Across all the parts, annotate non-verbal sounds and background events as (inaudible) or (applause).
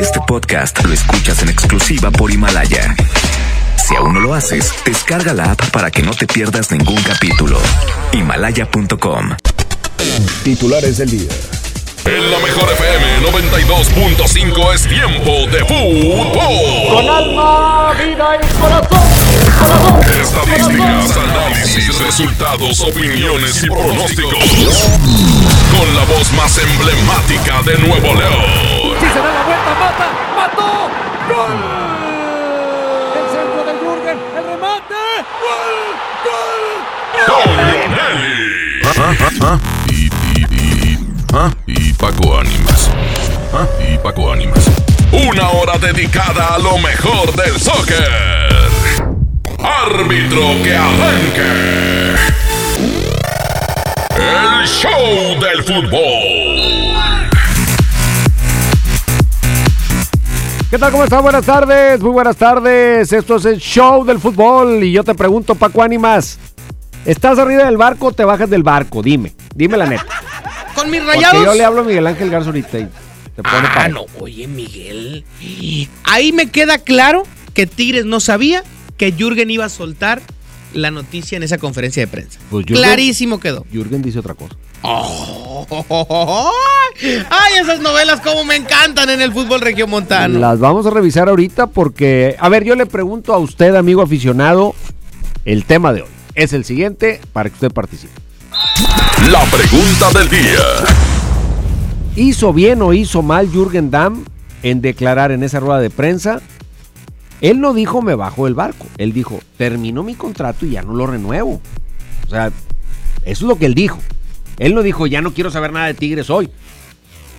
Este podcast lo escuchas en exclusiva por Himalaya. Si aún no lo haces, descarga la app para que no te pierdas ningún capítulo. Himalaya.com. Titulares del día. En la mejor FM 92.5 es tiempo de fútbol. Con alma, vida y corazón. corazón Estadísticas, análisis, resultados, opiniones y pronósticos. Con la voz más emblemática de Nuevo León. Si se da la vuelta, mata, mató. ¡Gol! El centro de Jürgen, el remate. ¡Gol! ¡Gol! Con Nelly. Y, y, y, ¿ah? Paco Ánimas. ¿Ah? Y Paco Ánimas. Una hora dedicada a lo mejor del soccer. Árbitro que arranque. El show del fútbol. ¿Qué tal? ¿Cómo están? Buenas tardes, muy buenas tardes. Esto es el show del fútbol y yo te pregunto, Paco Ánimas, ¿estás arriba del barco o te bajas del barco? Dime, dime la neta. Con mis Porque rayados. yo le hablo a Miguel Ángel Garza ahorita y te pone Ah, no, oye, Miguel. Ahí me queda claro que Tigres no sabía que Jürgen iba a soltar la noticia en esa conferencia de prensa. Pues Jürgen- Clarísimo quedó. Jürgen dice otra cosa. Oh, (laughs) ¡Ay, esas novelas como me encantan en el fútbol regiomontano! Las vamos a revisar ahorita porque, a ver, yo le pregunto a usted, amigo aficionado, el tema de hoy. Es el siguiente para que usted participe. La pregunta del día. ¿Hizo bien o hizo mal Jürgen Damm en declarar en esa rueda de prensa? Él no dijo me bajo del barco. Él dijo, terminó mi contrato y ya no lo renuevo. O sea, eso es lo que él dijo. Él no dijo, ya no quiero saber nada de Tigres hoy.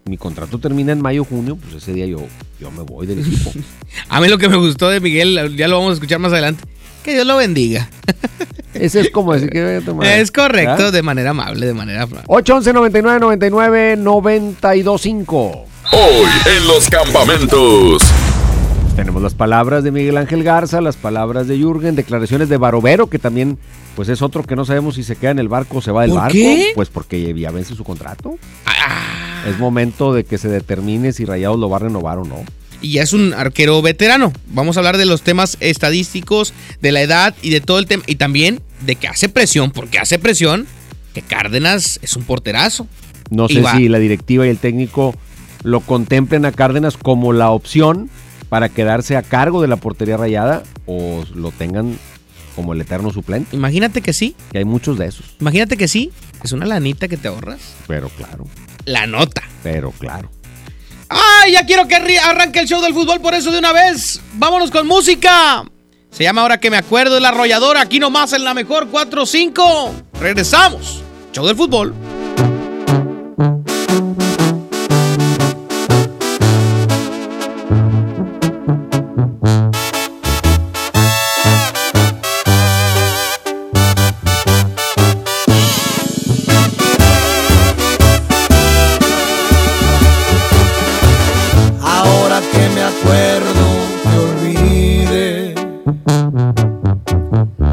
Mi contrato termina en mayo, junio, pues ese día yo, yo me voy del equipo. (laughs) A mí lo que me gustó de Miguel, ya lo vamos a escuchar más adelante. Que Dios lo bendiga. (laughs) Ese es como decir que voy a tomar. Es correcto, ¿verdad? de manera amable, de manera amable. 811 99 99 925. Hoy en los campamentos. Tenemos las palabras de Miguel Ángel Garza, las palabras de Jürgen, declaraciones de Barovero, que también pues es otro que no sabemos si se queda en el barco o se va del ¿Por barco. qué? Pues porque ya vence su contrato. Ah, Es momento de que se determine si Rayados lo va a renovar o no. Y ya es un arquero veterano. Vamos a hablar de los temas estadísticos, de la edad y de todo el tema. Y también de que hace presión, porque hace presión que Cárdenas es un porterazo. No sé va. si la directiva y el técnico lo contemplen a Cárdenas como la opción para quedarse a cargo de la portería rayada o lo tengan como el eterno suplente, Imagínate que sí, que hay muchos de esos. imagínate que sí. Es una lanita que te ahorras. Pero claro, La nota. pero claro. ¡Ay, ya quiero que arranque el show del fútbol por eso de una vez! ¡Vámonos con música! Se llama Ahora que me acuerdo de la arrolladora, aquí nomás en la mejor 4-5. Regresamos. Show del fútbol.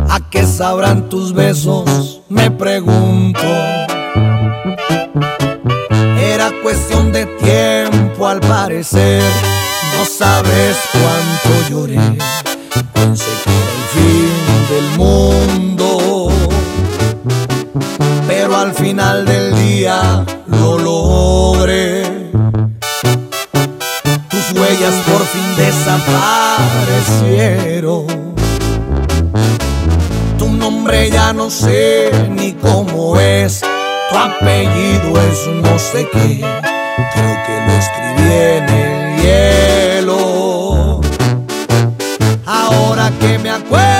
¿A qué sabrán tus besos? Me pregunto. Era cuestión de tiempo al parecer. No sabes cuánto lloré. Pensé que era el fin del mundo. Pero al final del día lo logré. Tus huellas por fin desaparecieron. Tu nombre ya no sé ni cómo es, tu apellido es no sé qué, creo que lo escribí en el hielo. Ahora que me acuerdo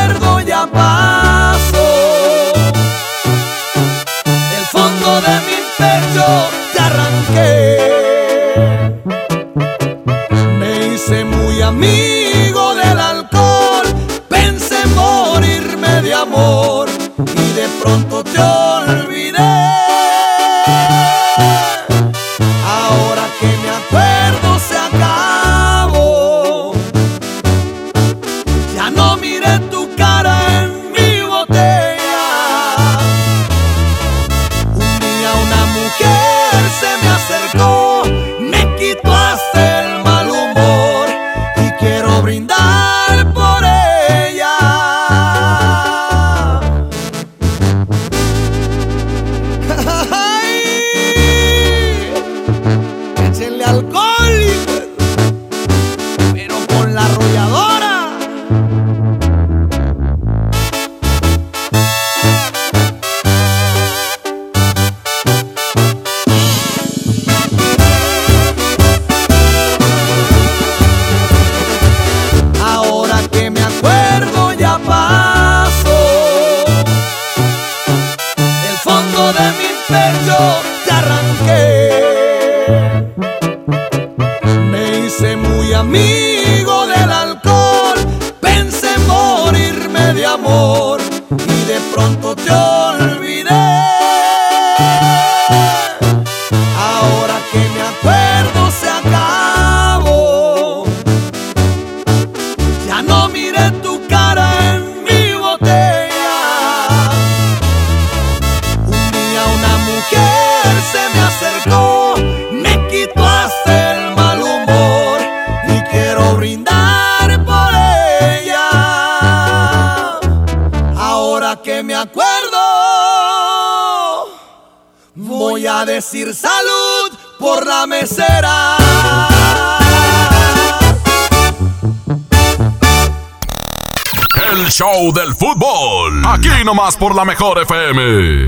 Aquí nomás por la mejor FM.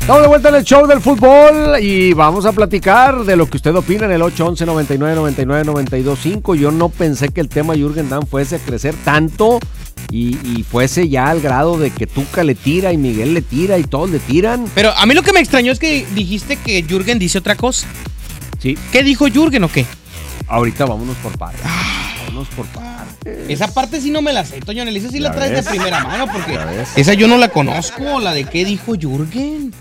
Estamos de vuelta en el show del fútbol y vamos a platicar de lo que usted opina en el 811 99 99 925. Yo no pensé que el tema Jürgen Damm fuese a crecer tanto y, y fuese ya al grado de que Tuca le tira y Miguel le tira y todos le tiran. Pero a mí lo que me extrañó es que dijiste que Jürgen dice otra cosa. Sí, ¿Qué dijo Jürgen o qué? ahorita vámonos por partes. Vámonos por partes. Esa parte sí no me la sé, Toño. Esa sí la traes ves. de primera mano porque esa yo no la conozco. La de qué dijo Jürgen.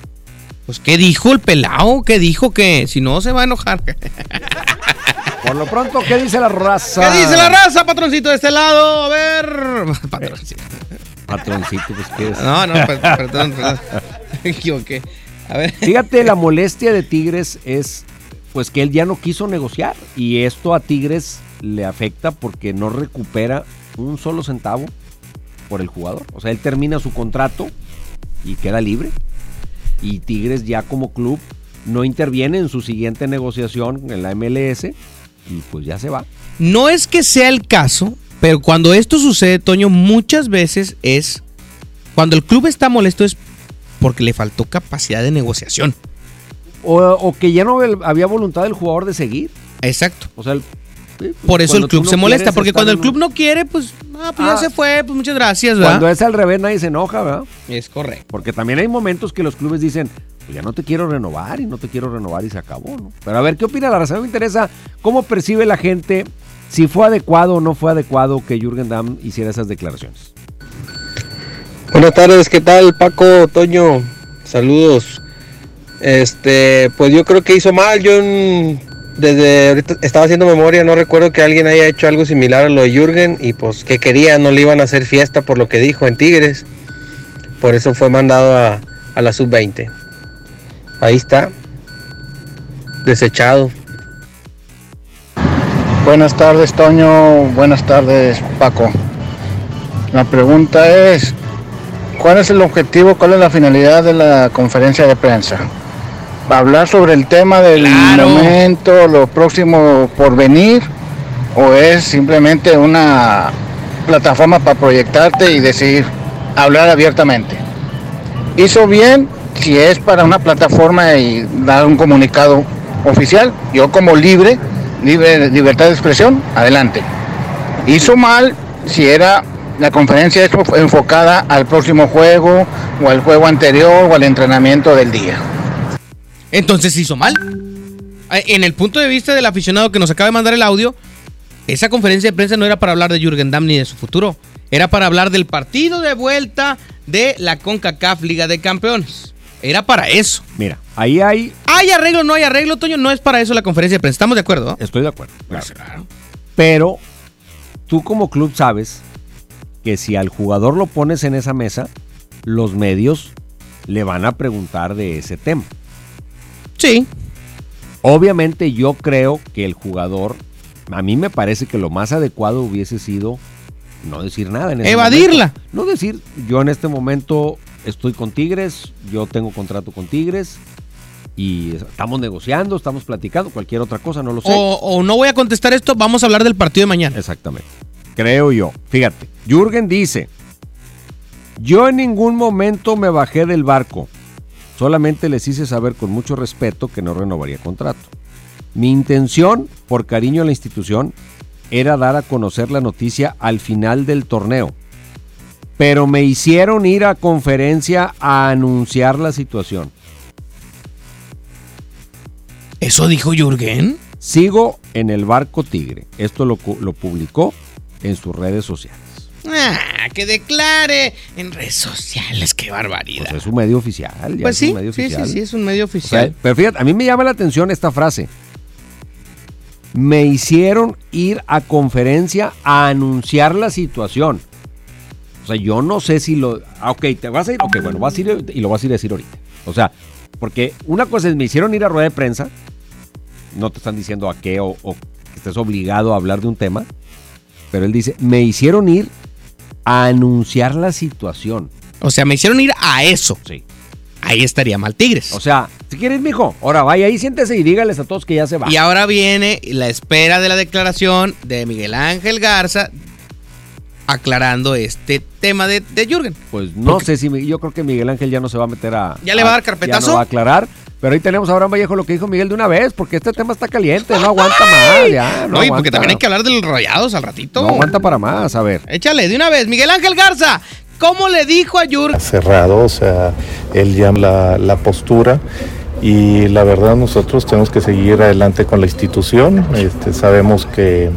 Pues qué dijo el pelao, qué dijo que si no se va a enojar. ¿Qué (laughs) Por lo pronto, ¿qué dice la raza? dice la raza, patroncito de este lado? A ver. (laughs) Patroncito. Patroncito, pues qué es. No, no, per- perdón, perdón. (laughs) Me equivoqué. A ver. Fíjate, la molestia de Tigres es pues que él ya no quiso negociar y esto a Tigres le afecta porque no recupera un solo centavo por el jugador. O sea, él termina su contrato y queda libre. Y Tigres ya como club no interviene en su siguiente negociación en la MLS y pues ya se va. No es que sea el caso, pero cuando esto sucede, Toño, muchas veces es. Cuando el club está molesto es porque le faltó capacidad de negociación. O, o que ya no había voluntad del jugador de seguir. Exacto. O sea, el- sí, pues, Por eso cuando el club no se molesta, porque cuando el en club un- no quiere, pues, ah, pues Ah. ya se fue, pues muchas gracias, ¿verdad? Cuando es al revés nadie se enoja, ¿verdad? Es correcto. Porque también hay momentos que los clubes dicen, pues ya no te quiero renovar y no te quiero renovar y se acabó, ¿no? Pero a ver, ¿qué opina la raza? Me interesa cómo percibe la gente si fue adecuado o no fue adecuado que Jürgen Damm hiciera esas declaraciones. Buenas tardes, ¿qué tal Paco, Toño? Saludos. Este, pues yo creo que hizo mal. Yo mm, desde ahorita estaba haciendo memoria, no recuerdo que alguien haya hecho algo similar a lo de Jürgen y pues que quería, no le iban a hacer fiesta por lo que dijo en Tigres. Por eso fue mandado a, a la sub-20. Ahí está. Desechado. Buenas tardes, Toño. Buenas tardes, Paco. La pregunta es, ¿cuál es el objetivo, cuál es la finalidad de la conferencia de prensa? ¿Hablar sobre el tema del Claro. momento, lo próximo por venir? ¿O es simplemente una plataforma para proyectarte y decir, hablar abiertamente? Hizo bien si es para una plataforma y dar un comunicado oficial. Yo como libre, libre libertad de expresión, adelante. Hizo mal si era la conferencia enfocada al próximo juego o al juego anterior o al entrenamiento del día. Entonces hizo mal. Eh, En el punto de vista del aficionado que nos acaba de mandar el audio, esa conferencia de prensa no era para hablar de Jürgen Damm ni de su futuro. Era para hablar del partido de vuelta de la CONCACAF Liga de Campeones. Era para eso. Mira, ahí hay... ¿Hay arreglo o no hay arreglo, Toño? No es para eso la conferencia de prensa. ¿Estamos de acuerdo? no? Estoy de acuerdo. claro. Pues claro. Pero tú como club sabes que si al jugador lo pones en esa mesa, los medios le van a preguntar de ese tema. Sí. Obviamente yo creo que el jugador, a mí me parece que lo más adecuado hubiese sido no decir nada. En ese Evadirla. momento. No decir, yo en este momento estoy con Tigres, yo tengo contrato con Tigres y estamos negociando, estamos platicando, cualquier otra cosa, no lo sé. O, o no voy a contestar esto, vamos a hablar del partido de mañana. Exactamente. Creo yo. Fíjate, Jürgen dice, yo en ningún momento me bajé del barco. Solamente les hice saber con mucho respeto que no renovaría contrato. Mi intención, por cariño a la institución, era dar a conocer la noticia al final del torneo. Pero me hicieron ir a conferencia a anunciar la situación. ¿Eso dijo Jürgen? Sigo en el barco Tigre. Esto lo, lo publicó en sus redes sociales. Ah, que declare en redes sociales, qué barbaridad. Pues es un medio oficial. ya Pues es un sí, medio sí, sí, oficial. sí, es un medio O sea, oficial. pero fíjate, a mí me llama la atención esta frase. Me hicieron ir a conferencia a anunciar la situación. O sea, yo no sé si lo... ah, ok, te vas a ir... Ok, bueno, vas a ir y lo vas a ir a decir ahorita. O sea, porque una cosa es, me hicieron ir a rueda de prensa. No te están diciendo a qué o, o que estés obligado a hablar de un tema. Pero él dice, me hicieron ir a anunciar la situación. O sea, me hicieron ir a eso. Sí. Ahí estaría mal Tigres. O sea, si quieres, mijo, ahora vaya ahí, siéntese y dígales a todos que ya se va. Y ahora viene la espera de la declaración de Miguel Ángel Garza aclarando este tema de, de Jürgen. Pues no sé si yo creo que Miguel Ángel ya no se va a meter a. ¿Ya le va a dar Ya carpetazo? no va a aclarar. Pero ahí tenemos a Abraham Vallejo lo que dijo Miguel de una vez, porque este tema está caliente, no aguanta más, ya. No Oye, porque también hay que hablar de los rayados al ratito. No aguanta para más, a ver. Échale de una vez. Miguel Ángel Garza, ¿cómo le dijo a Jürgen? cerrado, o sea, él llama la, la postura y la verdad nosotros tenemos que seguir adelante con la institución. Este, sabemos que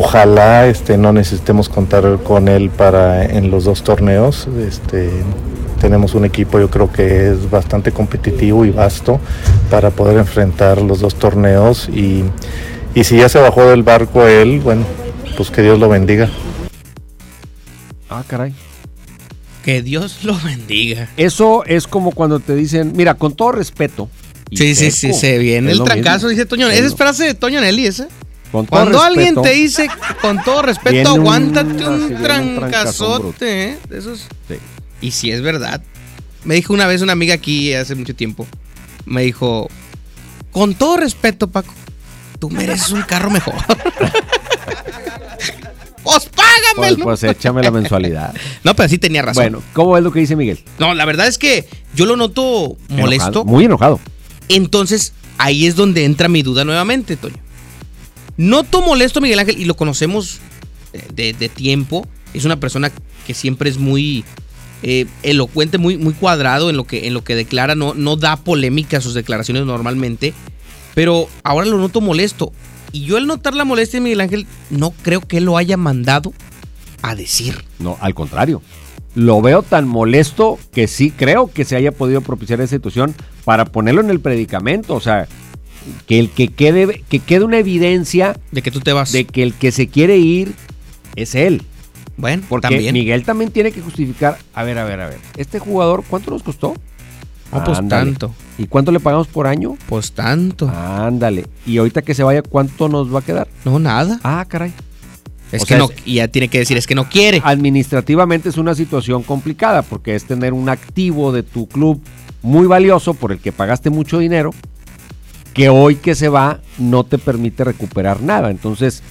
ojalá este, no necesitemos contar con él para en los dos torneos. Este, tenemos un equipo yo creo que es bastante competitivo y vasto para poder enfrentar los dos torneos y, y si ya se bajó del barco él, bueno, pues que Dios lo bendiga. Ah, caray. Que Dios lo bendiga. Eso es como cuando te dicen, mira, con todo respeto. Sí, sí, sí, se viene el trancazo, mismo. dice Toño. Es Esa es frase de Toño Nelly, esa. Con todo Cuando alguien te dice, con todo respeto, un- aguántate un un trancazote, ¿eh? De esos. Sí. Y si es verdad. Me dijo una vez una amiga aquí hace mucho tiempo. Me dijo, con todo respeto, Paco, tú mereces un carro mejor. pues (laughs) Pues, págamelo. pues échame la mensualidad. No, pero sí tenía razón. Bueno, ¿cómo es lo que dice Miguel? No, la verdad es que yo lo noto molesto. Enojado, muy enojado. Entonces, ahí es donde entra mi duda nuevamente, Toño. Noto molesto a Miguel Ángel y lo conocemos eh, de, de tiempo. Es una persona que siempre es muy eh, elocuente, muy, muy cuadrado en lo que, en lo que declara. No, no da polémica a sus declaraciones normalmente. Pero ahora lo noto molesto. Y yo al notar la molestia de Miguel Ángel, no creo que él lo haya mandado a decir. No, al contrario. Lo veo tan molesto que sí creo que se haya podido propiciar esa situación para ponerlo en el predicamento. O sea, que el que quede, que quede una evidencia De que tú te vas. de que el que se quiere ir es él. Bueno, Porque también. Miguel también tiene que justificar. A ver, a ver, a ver. Este jugador, ¿cuánto nos costó? No, pues Ándale. tanto. ¿Y cuánto le pagamos por año? Pues tanto. Ándale. Y ahorita que se vaya, ¿cuánto nos va a quedar? No, nada. Ah, caray. Es O que sea, no, y ya tiene que decir, es que no quiere. Administrativamente es una situación complicada porque es tener un activo de tu club muy valioso por el que pagaste mucho dinero que hoy que se va no te permite recuperar nada. Entonces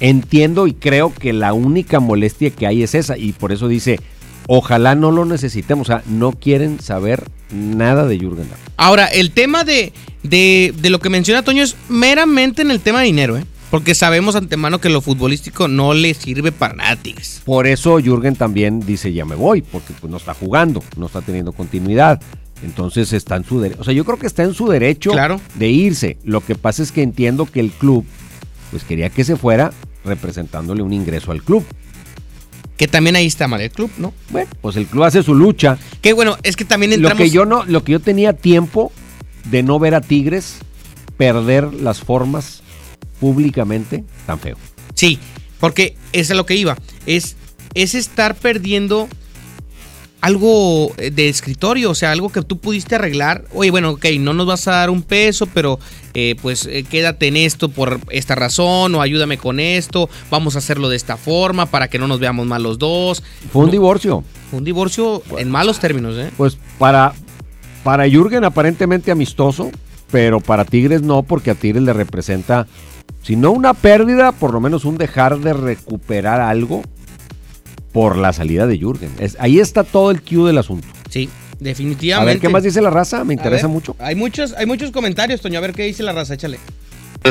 entiendo y creo que la única molestia que hay es esa y por eso dice, ojalá no lo necesitemos. O sea, no quieren saber nada de Jürgen Damm. Ahora, el tema de, de, de lo que menciona Toño es meramente en el tema de dinero, ¿eh? Porque sabemos antemano que lo futbolístico no le sirve para nada Tigres. Por eso Jürgen también dice ya me voy, porque pues no está jugando, no está teniendo continuidad. Entonces está en su derecho. O sea, yo creo que está en su derecho Claro. de irse. Lo que pasa es que entiendo que el club, pues quería que se fuera representándole un ingreso al club. Que también ahí está mal el club, ¿no? Bueno, pues el club hace su lucha. Que bueno, es que también Lo entramos... que yo no, lo que yo tenía tiempo de no ver a Tigres perder las formas públicamente tan feo. Sí, porque es a lo que iba. Es, es estar perdiendo algo eh, de escritorio, o sea, algo que tú pudiste arreglar. Oye, bueno, ok, no nos vas a dar un peso, pero eh, pues eh, quédate en esto por esta razón o ayúdame con esto, vamos a hacerlo de esta forma para que no nos veamos mal los dos. Fue un No, divorcio. fue un divorcio en malos términos, ¿eh? Pues para, para Jürgen aparentemente amistoso, pero para Tigres no, porque a Tigres le representa, si no una pérdida, por lo menos un dejar de recuperar algo por la salida de Jürgen. Es, ahí está todo el cue del asunto. Sí, A definitivamente. ver, ¿qué más dice la raza? Me A interesa ver, mucho. Hay muchos, hay muchos comentarios, Toño. A ver qué dice la raza, échale.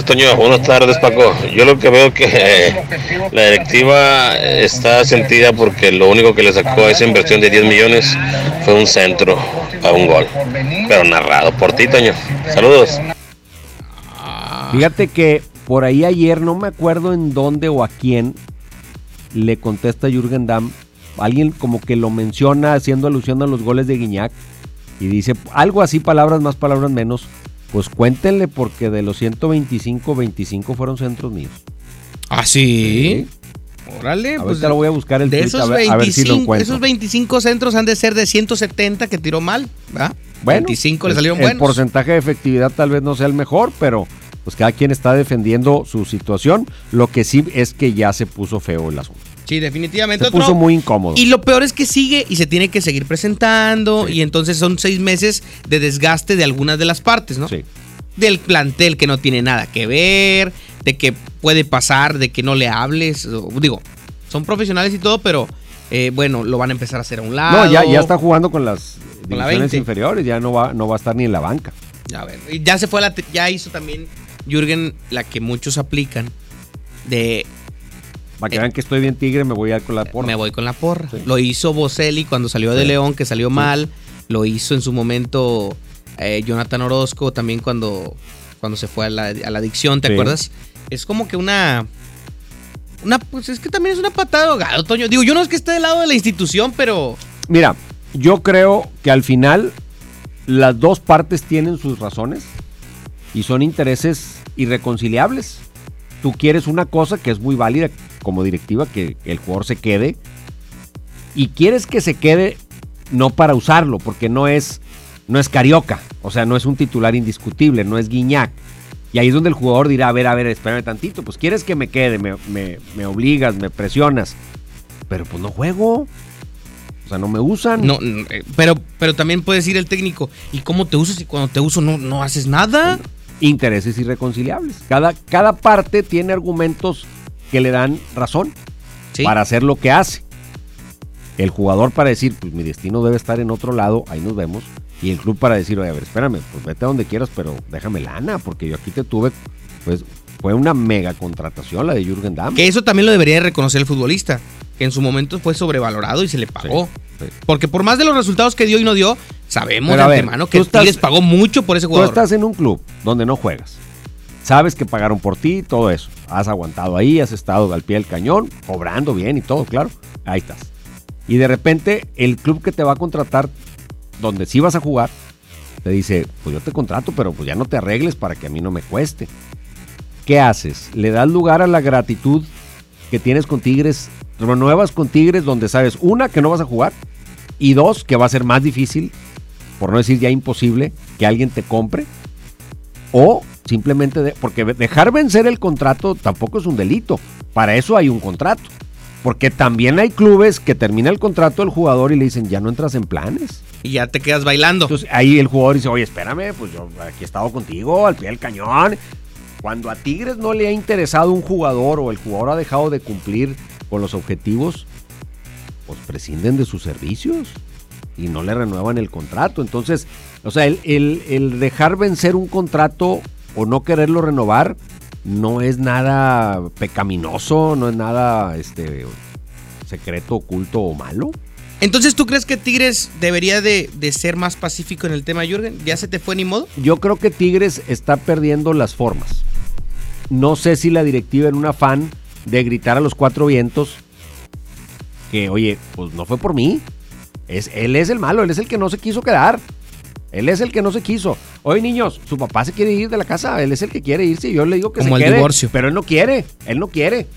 Toño, buenas tardes Paco. Yo lo que veo que eh, (laughs) la directiva está sentida porque lo único que le sacó a esa inversión de 10 millones fue un centro a un gol. Pero narrado por ti, Toño. Saludos. Fíjate que por ahí ayer, no me acuerdo en dónde o a quién, le contesta Jürgen Damm. Alguien como que lo menciona haciendo alusión a los goles de Guiñac. Y dice algo así, palabras más, palabras menos. Pues cuéntenle porque de los 125, 25 fueron centros míos. ¿Ah, sí? Órale, pues Ahorita lo voy a buscar el de tweet, esos, a ver, a ver si lo 25, encuentro. esos 25 centros han de ser de 170 que tiró mal, ¿verdad? Bueno, 25 le el- salieron el, buenos. porcentaje de efectividad tal vez no sea el mejor, pero pues cada quien está defendiendo su situación. Lo que sí es que ya se puso feo el asunto. Sí, definitivamente. Se puso muy incómodo. Y lo peor es que sigue y se tiene que seguir presentando y entonces son seis meses de desgaste de algunas de las partes, ¿no? Sí. Del plantel que no tiene nada que ver, de que puede pasar, de que no le hables. digo, son profesionales y todo, pero eh, bueno, lo van a empezar a hacer a un lado. No, ya, ya está jugando con las Con divisiones 20. inferiores, ya no va, no va a estar ni en la banca. A ver, ya se fue a la. Ya hizo también Jürgen la que muchos aplican de Para que vean que estoy bien tigre, me voy a ir con la porra. Me voy con la porra. Lo hizo Boselli cuando salió de Sí. León, que salió mal. Lo hizo en su momento eh, Jonathan Orozco, también cuando, cuando se fue a la, a la adicción, ¿te acuerdas? Es como que una. Una, pues es que también es una patada de ahogado, Toño. Digo, yo no es que esté del lado de la institución, pero. Mira, yo creo que al final las dos partes tienen sus razones y son intereses irreconciliables. Tú quieres una cosa que es muy válida como directiva, que el jugador se quede, y quieres que se quede no para usarlo, porque no es, no es carioca, o sea, no es un titular indiscutible, no es guiñac. Y ahí es donde el jugador dirá, a ver, a ver, espérame tantito, pues quieres que me quede, me, me- me obligas, me presionas, pero pues no juego. O sea, no me usan. No, eh, pero, pero también puede decir el técnico, ¿y cómo te usas? Y cuando te uso no, no haces nada. Intereses irreconciliables. Cada, cada parte tiene argumentos que le dan razón Sí. para hacer lo que hace. El jugador para decir, pues mi destino debe estar en otro lado, ahí nos vemos. Y el club para decir, oye, a ver, espérame, pues vete a donde quieras, pero déjame lana, porque yo aquí te tuve, pues fue una mega contratación la de Jürgen Damm. Que eso también lo debería de reconocer el futbolista, que en su momento fue sobrevalorado y se le pagó. Sí. Porque por más de los resultados que dio y no dio, sabemos Pero de ver, antemano que tú estás- Tigres pagó mucho por ese Tú jugador. estás en un club donde no juegas. Sabes que pagaron por ti, todo eso. Has aguantado ahí, has estado al pie del cañón, cobrando bien y todo, claro. Ahí estás. Y de repente el club que te va a contratar, donde sí vas a jugar, te dice, pues yo te contrato, pero pues ya no te arregles para que a mí no me cueste. ¿Qué haces? Le das lugar a la gratitud que tienes con Tigres, renuevas con Tigres donde sabes, una, que no vas a jugar, y dos, que va a ser más difícil, por no decir ya imposible, que alguien te compre, o simplemente, de- porque dejar vencer el contrato tampoco es un delito, para eso hay un contrato, porque también hay clubes que termina el contrato del jugador y le dicen, ya no entras en planes. Y ya te quedas bailando. Entonces ahí el jugador dice, oye, espérame, pues yo aquí he estado contigo, al pie del cañón. Cuando a Tigres no le ha interesado un jugador o el jugador ha dejado de cumplir con los objetivos, pues prescinden de sus servicios y no le renuevan el contrato. Entonces, o sea, el, el- el dejar vencer un contrato o no quererlo renovar no es nada pecaminoso, no es nada este, secreto, oculto o malo. Entonces, ¿tú crees que Tigres debería de, de ser más pacífico en el tema, Jürgen? ¿Ya se te fue ni modo? Yo creo que Tigres está perdiendo las formas. No sé si la directiva en un afán de gritar a los cuatro vientos que, oye, pues no fue por mí. Es, él es el malo, él es el que no se quiso quedar. Él es el que no se quiso. Oye, niños, su papá se quiere ir de la casa, él es el que quiere irse y yo le digo que Como se el quede. divorcio. Pero él no quiere, él no quiere.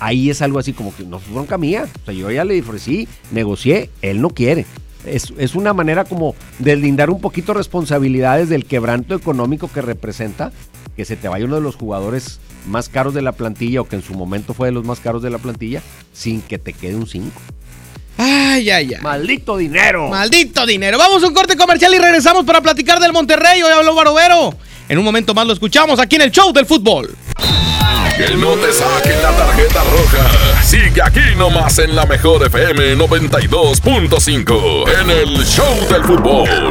Ahí es algo así como que no fue bronca mía. O sea, yo ya le ofrecí, negocié, él no quiere. Es, es una manera como de lindar un poquito responsabilidades del quebranto económico que representa que se te vaya uno de los jugadores más caros de la plantilla o que en su momento fue de los más caros de la plantilla sin que te quede un 5. Ay, ay, ay. ¡Maldito dinero! Maldito dinero. Vamos a un corte comercial y regresamos para platicar del Monterrey. Hoy habló Barovero. En un momento más lo escuchamos aquí en el show del fútbol. Que no te saquen la tarjeta roja. Sigue aquí nomás en la mejor FM 92.5 en el Show del Fútbol.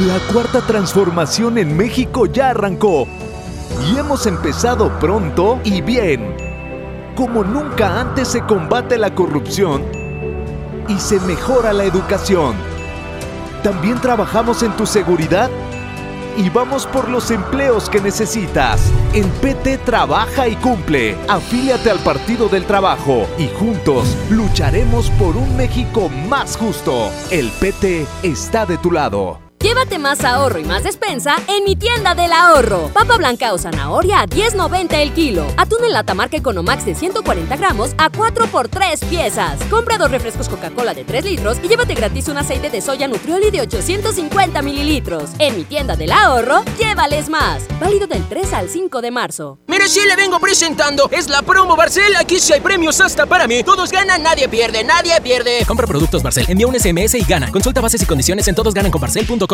La cuarta transformación en México ya arrancó y hemos empezado pronto y bien. Como nunca antes se combate la corrupción y se mejora la educación. También trabajamos en tu seguridad y vamos por los empleos que necesitas. En PT trabaja y cumple. Afíliate al Partido del Trabajo y juntos lucharemos por un México más justo. El PT está de tu lado. Llévate más ahorro y más despensa en mi tienda del ahorro. Papa blanca o zanahoria a 10.90 el kilo. Atún en lata marca Economax de 140 gramos a 4 por 3 piezas. Compra dos refrescos Coca-Cola de 3 litros y llévate gratis un aceite de soya Nutrioli de 850 mililitros. En mi tienda del ahorro, llévales más. Válido del 3 al 5 de marzo. Mire, si le vengo presentando. Es la promo Barcel. Aquí sí hay premios hasta para mí. Todos ganan, nadie pierde, nadie pierde. Compra productos Barcel. Envía un SMS y gana. Consulta bases y condiciones en todosgananconbarcel.com.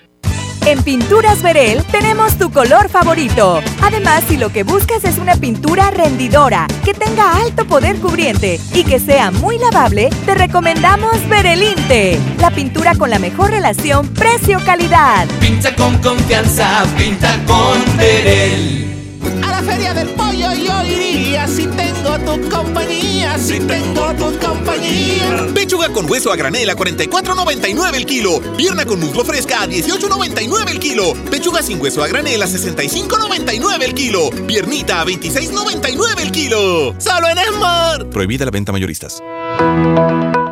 En Pinturas Verel tenemos tu color favorito. Además, si lo que buscas es una pintura rendidora, que tenga alto poder cubriente y que sea muy lavable, te recomendamos Verelinte, la pintura con la mejor relación precio-calidad. Pinta con confianza, pinta con Verel. Feria del pollo yo iría si tengo tu compañía, si tengo tu compañía. Pechuga con hueso a granel a 44.99 el kilo. Pierna con muslo fresca a 18.99 el kilo. Pechuga sin hueso a granel a 65.99 el kilo. Piernita a 26.99 el kilo. Solo en Esmar. Prohibida la venta mayoristas.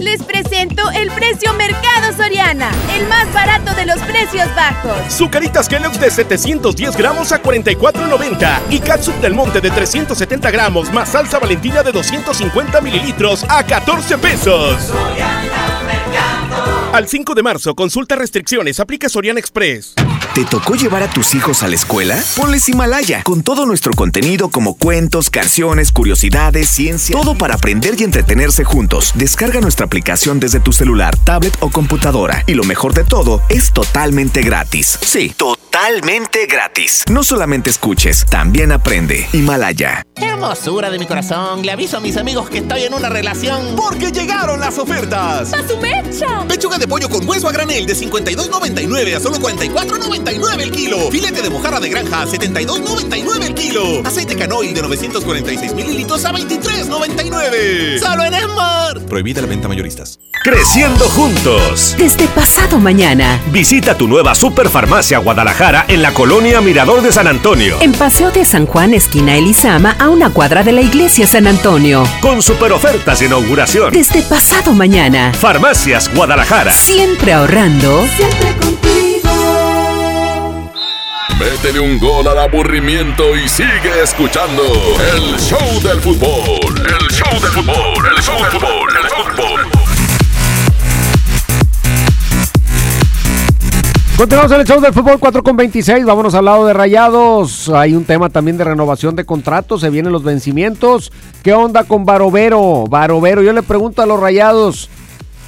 Les presento el precio Mercado Soriana, el más barato de los precios bajos. Sucaritas Kellogg's de 710 gramos a 44.90 y Catsup del Monte de 370 gramos más salsa Valentina de 250 mililitros a 14 pesos. Al 5 de marzo, consulta restricciones, aplica Soriana Express. ¿Te tocó llevar a tus hijos a la escuela? Ponles Himalaya, con todo nuestro contenido como cuentos, canciones, curiosidades, ciencia, todo para aprender y entretenerse juntos. Descarga nuestra aplicación desde tu celular, tablet o computadora. Y lo mejor de todo, es totalmente gratis. Sí, totalmente gratis. No solamente escuches, también aprende. Himalaya. Hermosura de mi corazón, le aviso a mis amigos que estoy en una relación. Porque llegaron las ofertas. ¡A su mecha! Pechuga de pollo con hueso a granel de 52.99 a solo 44.99 el kilo. Filete de mojarra de granja a 72.99 el kilo. Aceite canoil de 946 mililitros a 23.99. Solo en Esmar. Prohibida la venta mayoristas. Creciendo juntos. Desde pasado mañana. Visita tu nueva Superfarmacia Guadalajara en la colonia Mirador de San Antonio. En Paseo de San Juan, esquina Elizama, a una cuadra de la iglesia San Antonio. Con super ofertas de inauguración. Desde pasado mañana. Farmacias Guadalajara. Siempre ahorrando. Siempre contigo. Métele un gol al aburrimiento y sigue escuchando el show del fútbol. El show del fútbol. El show del fútbol. El fútbol. Continuamos en el show del fútbol 4 con 26. Vámonos al lado de Rayados. Hay un tema también de renovación de contratos. Se vienen los vencimientos. ¿Qué onda con Barovero? Barovero, yo le pregunto a los Rayados.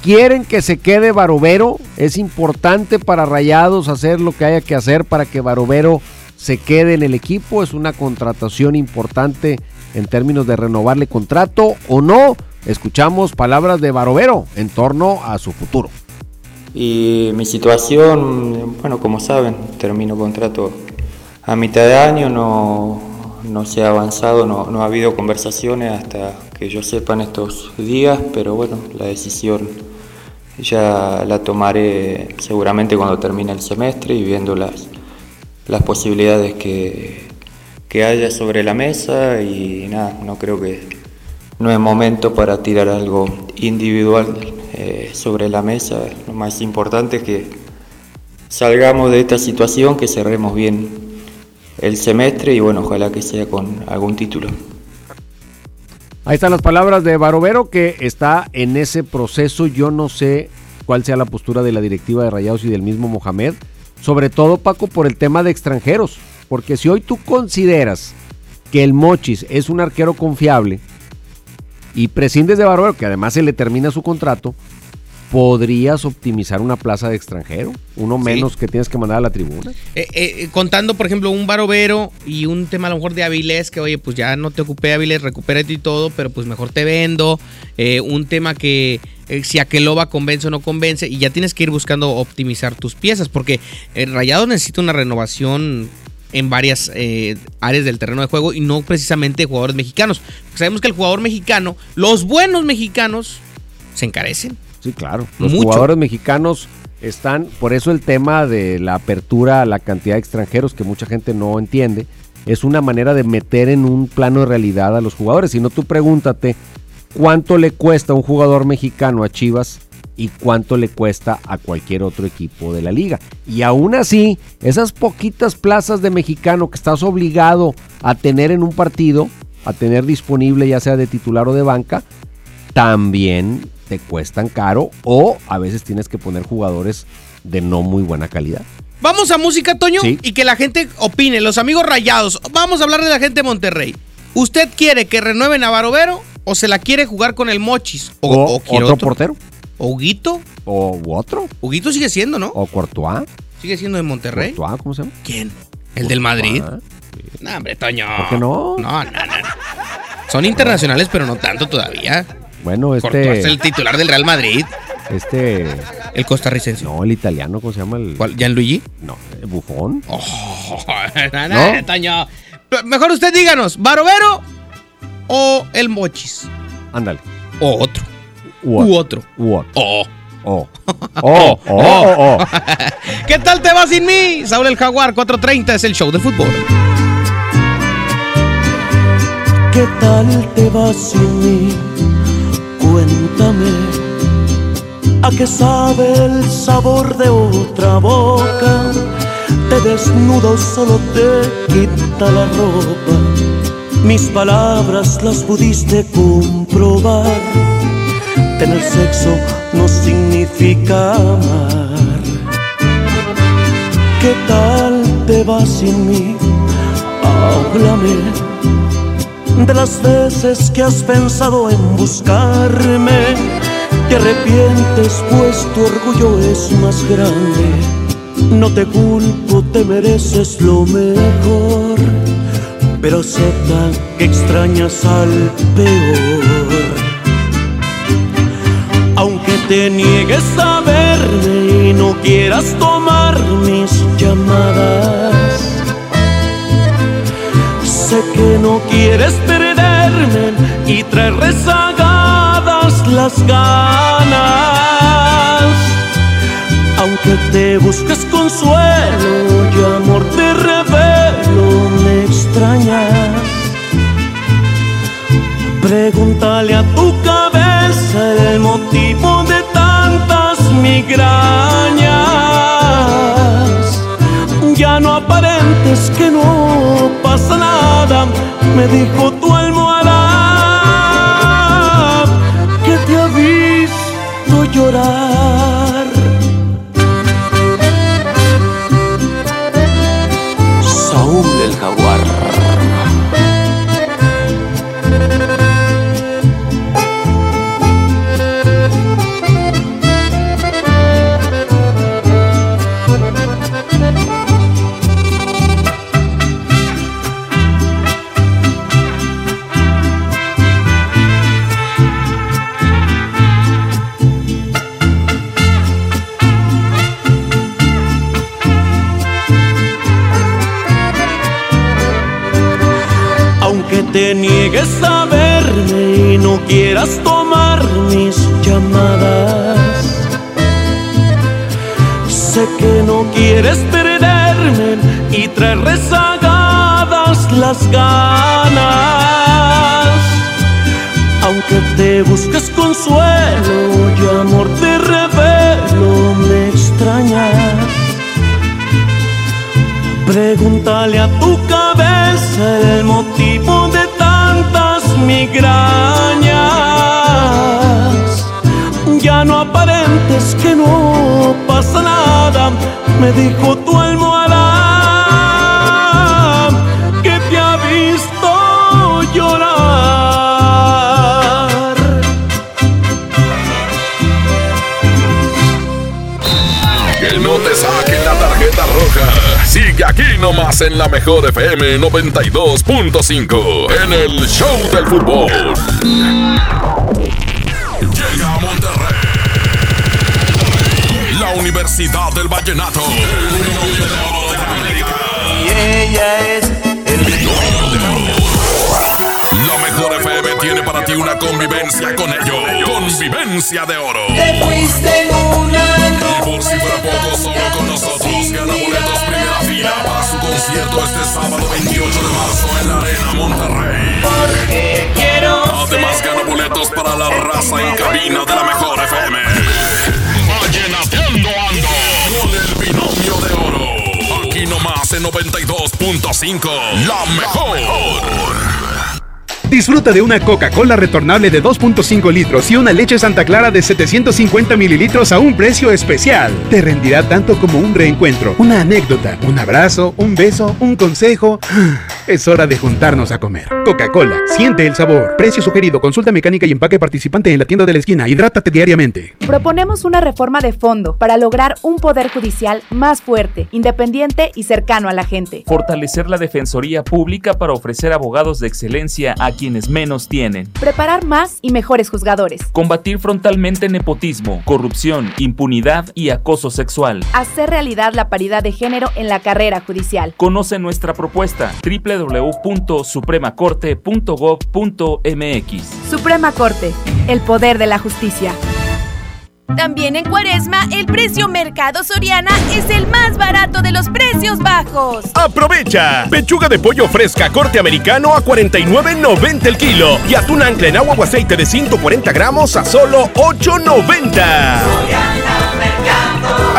¿Quieren que se quede Barovero? Es importante para Rayados hacer lo que haya que hacer para que Barovero se quede en el equipo. Es una contratación importante en términos de renovarle contrato o no. Escuchamos palabras de Barovero en torno a su futuro. Y mi situación, bueno, como saben, termino contrato a mitad de año, no, no se ha avanzado, no, no ha habido conversaciones hasta que yo sepa en estos días, pero bueno, la decisión ya la tomaré seguramente cuando termine el semestre y viendo las, las posibilidades que, que haya sobre la mesa y nada, no creo que no es momento para tirar algo individual eh, sobre la mesa. Lo más importante es que salgamos de esta situación, que cerremos bien el semestre y bueno, ojalá que sea con algún título. Ahí están las palabras de Barovero que está en ese proceso. Yo no sé cuál sea la postura de la directiva de Rayados y del mismo Mohamed. Sobre todo, Paco, por el tema de extranjeros. Porque si hoy tú consideras que el Mochis es un arquero confiable y prescindes de Barovero, que además se le termina su contrato, podrías optimizar una plaza de extranjero, uno menos que tienes que mandar a la tribuna. Eh, eh, contando, por ejemplo, un Barovero y un tema a lo mejor de Avilés, que oye, pues ya no te ocupé Avilés, recupérate y todo, pero pues mejor te vendo. Eh, un tema que si Aqueloba convence o no convence, y ya tienes que ir buscando optimizar tus piezas, porque el Rayado necesita una renovación en varias áreas del terreno de juego y no precisamente jugadores mexicanos. Sabemos que el jugador mexicano, los buenos mexicanos, se encarecen. Sí, claro. Los jugadores mexicanos están, por eso el tema de la apertura a la cantidad de extranjeros que mucha gente no entiende, es una manera de meter en un plano de realidad a los jugadores. Si no, tú pregúntate cuánto le cuesta a un jugador mexicano a Chivas y cuánto le cuesta a cualquier otro equipo de la liga. Y aún así, esas poquitas plazas de mexicano que estás obligado a tener en un partido, a tener disponible ya sea de titular o de banca, también te cuestan caro o a veces tienes que poner jugadores de no muy buena calidad. Vamos a música, Toño, y que la gente opine. Los amigos rayados, vamos a hablar de la gente de Monterrey. ¿Usted quiere que renueven a Barovero o se la quiere jugar con el Mochis? ¿O, otro, portero? ¿O Huguito? ¿O otro? Huguito sigue siendo, ¿no? ¿O Courtois? ¿Sigue siendo de Monterrey? ¿Courtois? ¿Cómo se llama? ¿Quién? ¿El del Madrid? No, hombre, Toño. ¿Por qué no? No, no, no. Son internacionales, pero no tanto todavía. Bueno, este. Es el titular del Real Madrid. Este. El costarricense. No, el italiano, ¿cómo se llama? El... ¿Cuál? ¿Gianluigi? No, el Bufón. Oh, (laughs) ¿No? Mejor usted díganos, ¿Barovero o el Mochis? Ándale. O otro. U, otro. U otro. Oh. Oh. (laughs) Oh, oh, oh, oh. (laughs) ¿Qué tal te va sin mí? Saúl el Jaguar, 4.30 es el show de fútbol. ¿Qué tal te va sin mí? Cuéntame, ¿a qué sabe el sabor de otra boca? Te desnudo, solo te quita la ropa. Mis palabras las pudiste comprobar. Tener sexo no significa amar. ¿Qué tal te va sin mí? Háblame de las veces que has pensado en buscarme. Te arrepientes pues tu orgullo es más grande. No te culpo, te mereces lo mejor. Pero acepta que extrañas al peor. Aunque te niegues a verme y no quieras tomar mis llamadas Sé que no quieres perderme y traer rezagadas las ganas. Aunque te busques consuelo y amor te revelo, me extrañas. Pregúntale a tu cabeza el motivo de tantas migrañas. Ya no aparentes que no pasa nada, me dijo tu almohada que te ha visto llorar. No dijo tu almohada que te ha visto llorar. Que no te saquen la tarjeta roja. Sigue aquí nomás en la mejor FM 92.5 en el Show del Fútbol. Llega a Monterrey. La Universidad del Vallenato. Convivencia con ellos. Convivencia de oro. Te fuiste en una Y por si fuera poco, solo con nosotros gana boletos primera fila para su concierto este sábado 28 de marzo en la Arena Monterrey. porque quiero Además gana boletos para la raza en cabina de la mejor FM. Vallenateando ando con el binomio de oro. Aquí nomás en 92.5. La mejor. Disfruta de una Coca-Cola retornable de 2.5 litros y una leche Santa Clara de 750 mililitros a un precio especial. Te rendirá tanto como un reencuentro, una anécdota, un abrazo, un beso, un consejo. Es hora de juntarnos a comer. Coca-Cola, siente el sabor. Precio sugerido, consulta mecánica y empaque participante en la tienda de la esquina. Hidrátate diariamente. Proponemos una reforma de fondo para lograr un poder judicial más fuerte, independiente y cercano a la gente. Fortalecer la Defensoría Pública para ofrecer abogados de excelencia a quienes menos tienen. Preparar más y mejores juzgadores. Combatir frontalmente nepotismo, corrupción, impunidad y acoso sexual. Hacer realidad la paridad de género en la carrera judicial. Conoce nuestra propuesta www.supremacorte.gov.mx. Suprema Corte, el poder de la justicia. También en Cuaresma, el precio Mercado Soriana es el más barato de los precios bajos. ¡Aprovecha! Pechuga de pollo fresca corte americano a 49.90 el kilo y atún ancla en agua o aceite de 140 gramos a solo 8.90.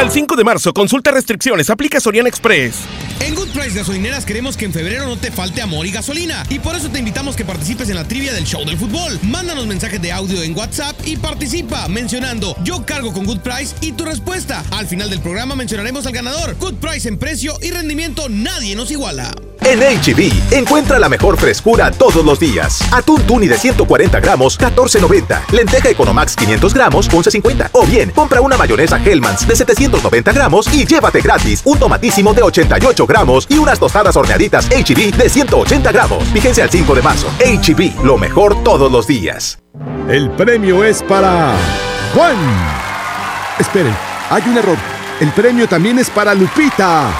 Al 5 de marzo, consulta restricciones, aplica Soriana Express. En Good Price Gasolineras queremos que en febrero no te falte amor y gasolina. Y por eso te invitamos que participes en la trivia del show del fútbol. Mándanos mensajes de audio en WhatsApp y participa mencionando yo cargo con Good Price y tu respuesta. Al final del programa mencionaremos al ganador. Good Price en precio y rendimiento nadie nos iguala. En HB, encuentra la mejor frescura todos los días. Atún tuni de 140 gramos, 14.90. Lenteja Economax 500 gramos, 11.50. O bien, compra una mayonesa Hellmann's de 790 gramos y llévate gratis un tomatísimo de 88 gramos y unas tostadas horneaditas HB de 180 gramos. Fíjense al 5 de marzo. HB, lo mejor todos los días. El premio es para Juan. Esperen, hay un error. El premio también es para Lupita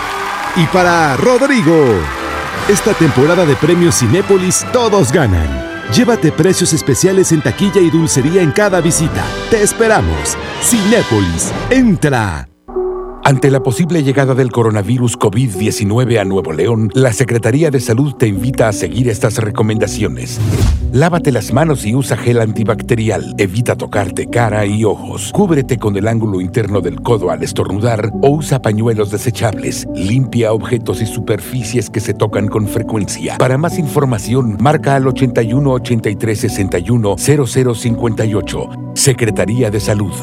y para Rodrigo. Esta temporada de premios Cinépolis todos ganan. Llévate precios especiales en taquilla y dulcería en cada visita. Te esperamos. Cinépolis, entra. Ante la posible llegada del coronavirus COVID-19 a Nuevo León, la Secretaría de Salud te invita a seguir estas recomendaciones. Lávate las manos y usa gel antibacterial. Evita tocarte cara y ojos. Cúbrete con el ángulo interno del codo al estornudar o usa pañuelos desechables. Limpia objetos y superficies que se tocan con frecuencia. Para más información, marca al 81 83 61 0058. Secretaría de Salud.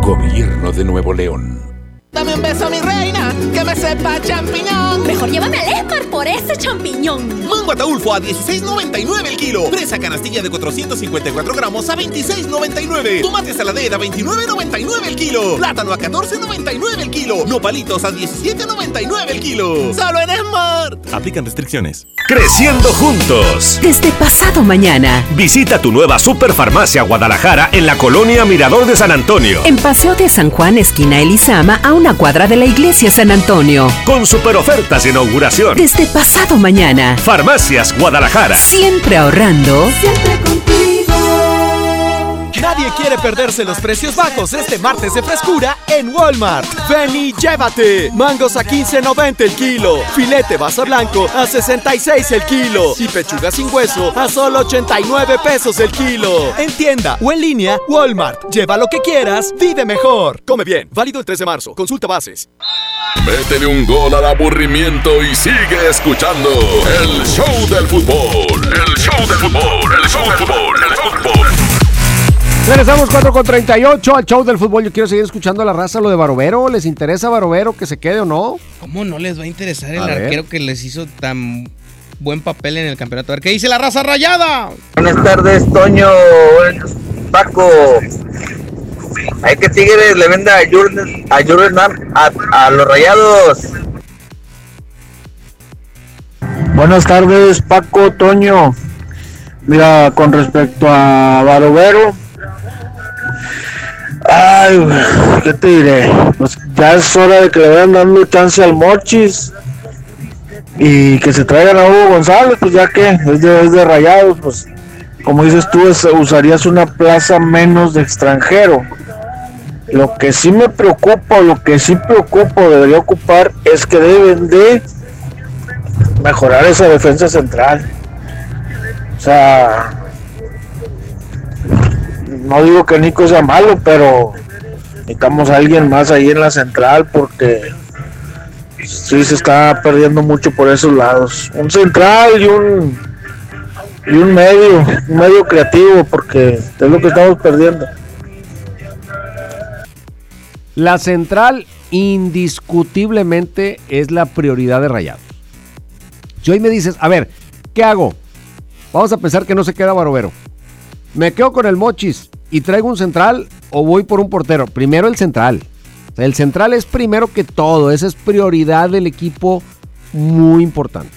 Gobierno de Nuevo León. Dame un beso, mi reina, que me sepa champiñón. Mejor llévame al Esmar por ese champiñón. Mango ataulfo a 16.99 el kilo. Fresa canastilla de 454 gramos a 26.99. Tomate saladera a 29.99 el kilo. Plátano a 14.99 el kilo. Nopalitos a 17.99 el kilo. Solo en Smart. Aplican restricciones. Creciendo juntos. Desde pasado mañana. Visita tu nueva Superfarmacia Guadalajara en la colonia Mirador de San Antonio. En Paseo de San Juan, esquina Elizama, a una una cuadra de la iglesia San Antonio. Con super ofertas de inauguración. Desde pasado mañana. Farmacias Guadalajara. Siempre ahorrando. Siempre contigo. Nadie quiere perderse los precios bajos este martes de frescura en Walmart. Ven y llévate. Mangos a 15.90 el kilo. Filete vaso blanco a 66 el kilo. Y pechuga sin hueso a solo 89 pesos el kilo. En tienda o en línea, Walmart. Lleva lo que quieras, vive mejor. Come bien. Válido el 3 de marzo. Consulta bases. Métele un gol al aburrimiento y sigue escuchando el show del fútbol. El show del fútbol. El show del fútbol. El fútbol. Regresamos 4 con 38 al show del fútbol. Yo quiero seguir escuchando a la raza lo de Barovero. ¿Les interesa Barovero que se quede o no? ¿Cómo no les va a interesar el A ver. arquero que les hizo tan buen papel en el campeonato? A ver, ¿qué dice la raza rayada? Buenas tardes, Toño. Paco. Hay que Tigres le venda a Jurgen, a, a, a los rayados. Buenas tardes, Paco Toño. Mira, con respecto a Barovero, ay, ¿qué te diré? Pues ya es hora de que le vayan dando chance al Mochis y que se traigan a Hugo González, pues ya que es de, es de rayados, pues como dices tú, usarías una plaza menos de extranjero. Lo que sí me preocupa, lo que sí preocupa, debería ocupar, es que deben de mejorar esa defensa central. O sea, no digo que Nico sea malo, pero necesitamos a alguien más ahí en la central porque sí se está perdiendo mucho por esos lados. Un central y un y un medio, un medio creativo porque es lo que estamos perdiendo. La central indiscutiblemente es la prioridad de Rayados. Si hoy me dices, a ver, ¿qué hago? Vamos a pensar que no se queda Barovero. ¿Me quedo con el Mochis y traigo un central o voy por un portero? Primero el central. El central es primero que todo. Esa es prioridad del equipo muy importante.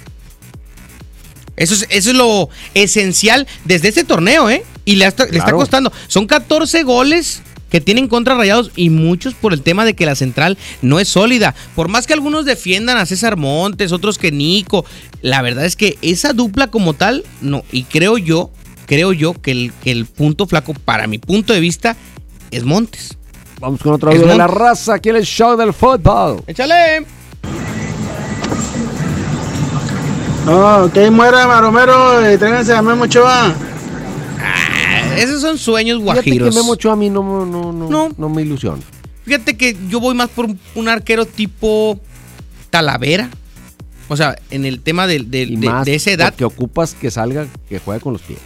Eso es, eso es lo esencial desde este torneo, ¿eh? Y le, está- le está costando. Son 14 goles que tienen contra Rayados y muchos por el tema de que la central no es sólida. Por más que algunos defiendan a César Montes, otros que Nico, la verdad es que esa dupla como tal, no. Y creo yo, creo yo que el, que el punto flaco, para mi punto de vista, es Montes. Vamos con otro Es audio de la raza aquí en el show del fútbol. Échale. No, que muera Maromero y tráiganse a Memo Ochoa. Esos son sueños Fíjate que guajiros. Memo Ochoa a mí no, no, no, no. me ilusiona. Fíjate que yo voy más por un, un arquero tipo Talavera. O sea, en el tema de, de- de- más de esa edad. porque ocupas que salga, que juegue con los pies.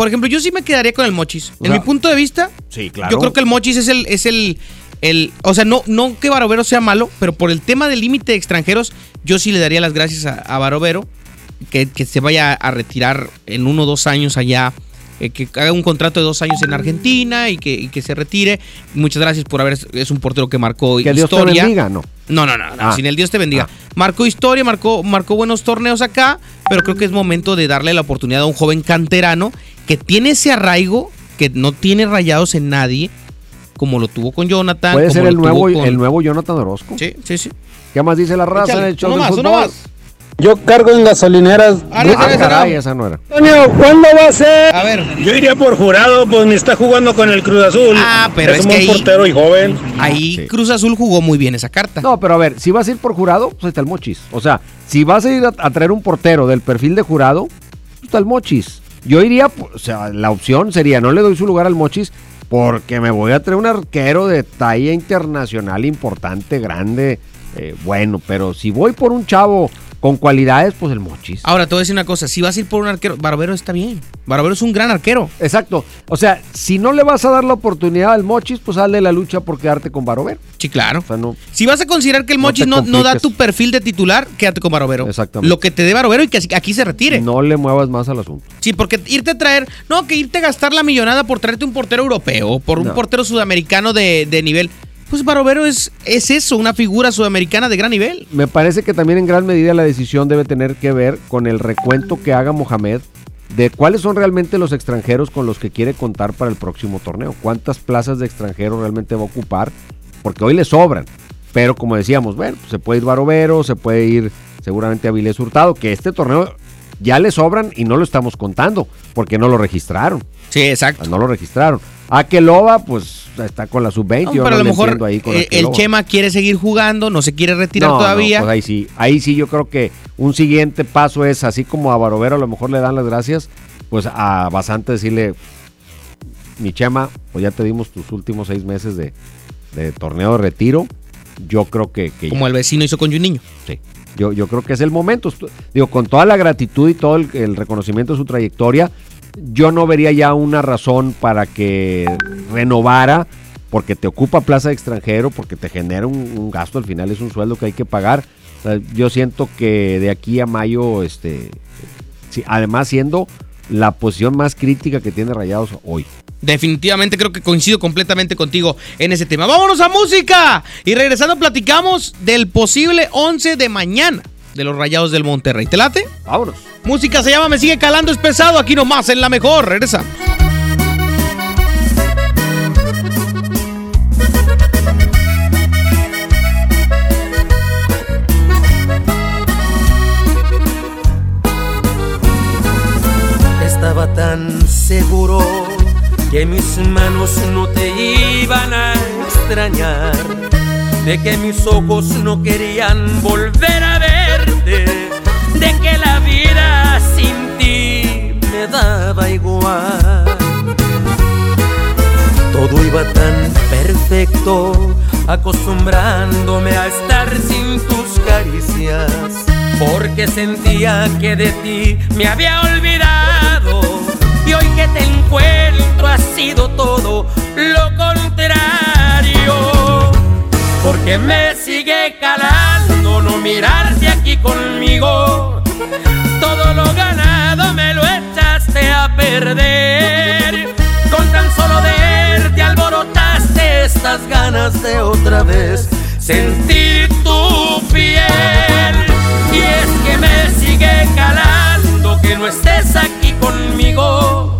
Por ejemplo, yo sí me quedaría con el Mochis. O en sea, mi punto de vista, Sí, claro. yo creo que el Mochis es el, es el, el- o sea, no, no que Barovero sea malo, pero por el tema del límite de extranjeros, yo sí le daría las gracias a, a Barovero, que, que se vaya a retirar en uno o dos años allá, eh, que haga un contrato de dos años en Argentina y que, y que se retire. Muchas gracias por haber, es un portero que marcó Que Dios te historia. bendiga, ¿no? No, no, no, no, Ah. sin el Dios te bendiga. Marcó historia, marcó, marcó buenos torneos acá, pero creo que es momento de darle la oportunidad a un joven canterano que tiene ese arraigo, que no tiene rayados en nadie, como lo tuvo con Jonathan. Puede como ser el nuevo, con- el nuevo Jonathan Orozco. Sí, sí, sí. ¿Qué más dice la raza Échale, en el show uno del más, uno más. Yo cargo en gasolineras. Ah, caray, esa no era. Toño, ¿cuándo va a ser? A ver. Yo iría por jurado, pues ni está jugando con el Cruz Azul. Ah, pero es, un que buen ahí, portero y joven. ahí Cruz Azul jugó muy bien esa carta. No, pero a ver, si vas a ir por jurado, pues está el Mochis. O sea, si vas a ir a, a traer un portero del perfil de jurado, pues está el Mochis. Yo iría, o sea, la opción sería, no le doy su lugar al Mochis porque me voy a traer un arquero de talla internacional importante, grande, eh, bueno, pero si voy por un chavo con cualidades, pues el Mochis. Ahora, te voy a decir una cosa, si vas a ir por un arquero, Barbero está bien. Barbero es un gran arquero. Exacto. O sea, si no le vas a dar la oportunidad al Mochis, pues hazle la lucha por quedarte con Barovero. Sí, claro. O sea, no. Si vas a considerar que el Mochis no, no da tu perfil de titular, quédate con Barovero. Exactamente. Lo que te dé Barovero y que aquí se retire. No le muevas más al asunto. Sí, porque irte a traer, no, que irte a gastar la millonada por traerte un portero europeo, por un portero sudamericano de, de nivel. Pues Barovero es, es eso, una figura sudamericana de gran nivel. Me parece que también en gran medida la decisión debe tener que ver con el recuento que haga Mohamed de cuáles son realmente los extranjeros con los que quiere contar para el próximo torneo. Cuántas plazas de extranjero realmente va a ocupar porque hoy le sobran. Pero como decíamos, bueno, pues se puede ir Barovero, se puede ir seguramente Avilés Hurtado, que este torneo ya le sobran y no lo estamos contando, porque no lo registraron. Sí, exacto. No lo registraron. Aqueloba, pues está con la sub-20. No, pero a lo mejor ahí con eh, el. Chema quiere seguir jugando, no se quiere retirar No, no, todavía. pues ahí sí, ahí sí yo creo que un siguiente paso es, así como a Barovero a lo mejor le dan las gracias, pues a Basante decirle, mi Chema, pues ya te dimos tus últimos seis meses de, de torneo de retiro, yo creo que... que como el vecino hizo con Juninho. Sí. Yo, yo creo que es el momento. Digo, con toda la gratitud y todo el, el reconocimiento de su trayectoria, yo no vería ya una razón para que renovara, porque te ocupa plaza de extranjero, porque te genera un, gasto, al final es un sueldo que hay que pagar. Yo siento que de aquí a mayo, este, sí, además siendo la posición más crítica que tiene Rayados hoy. Definitivamente creo que coincido completamente contigo en ese tema. Vámonos a música. Y regresando platicamos del posible 11 de mañana de los Rayados del Monterrey. ¿Te late? Vámonos. Música se llama Me sigue calando es pesado aquí nomás en la mejor. Regresamos. Estaba tan seguro que mis manos no te iban a extrañar, de que mis ojos no querían volver a de que la vida sin ti me daba igual. Todo iba tan perfecto, acostumbrándome a estar sin tus caricias, porque sentía que de ti me había olvidado. Y hoy que te encuentro ha sido todo lo contrario. Porque me sigue calando no mirarte aquí conmigo. Todo lo ganado me lo echaste a perder. Con tan solo verte alborotaste estas ganas de otra vez sentir tu piel. Y es que me sigue calando que no estés aquí conmigo.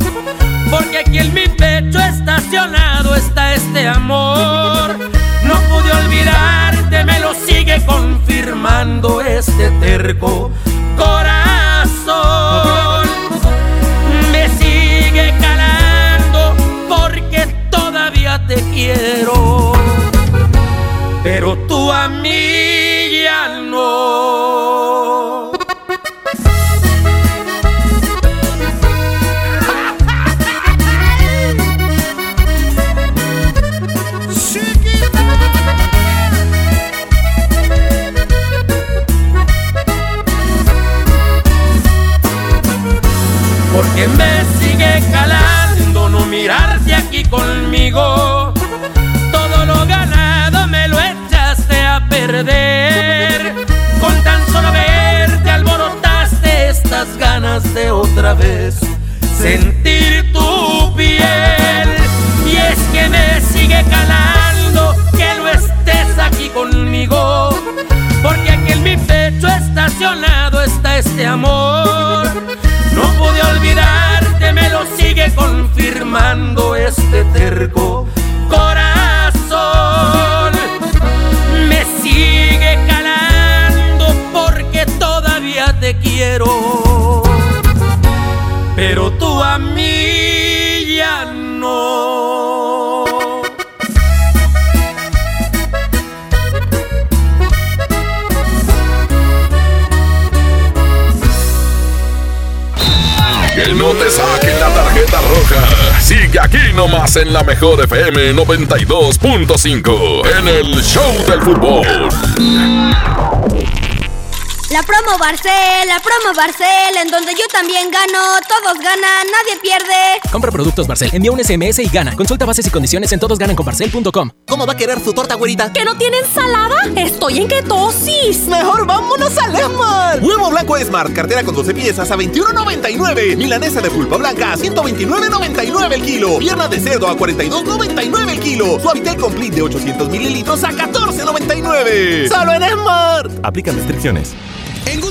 Porque aquí en mi pecho estacionado está este amor. Confirmando este terco corazón. Vez sentir tu piel. Y es que me sigue calando que no estés aquí conmigo. Porque aquí en mi pecho estacionado está este amor. No pude olvidarte, me lo sigue confirmando este terco corazón. Me sigue calando porque todavía te quiero. A mí no. Que no te saquen la tarjeta roja. Sigue aquí nomás en la mejor FM 92.5 en el Show del Fútbol. La promo Barcel, la promo Barcel, en donde yo también gano, todos ganan, nadie pierde. Compra productos Barcel, envía un SMS y gana. Consulta bases y condiciones en todosgananconbarcel.com. ¿Cómo va a querer su torta, güerita? ¿Que no tiene ensalada? Estoy en ketosis. Mejor vámonos al Esmar. Huevo blanco Smart, cartera con 12 piezas a 21.99. Milanesa de pulpa blanca a 129.99 el kilo. Pierna de cerdo a 42.99 el kilo. Suavitel Complete de 800 mililitros a 14.99. Solo en Smart. Aplican restricciones.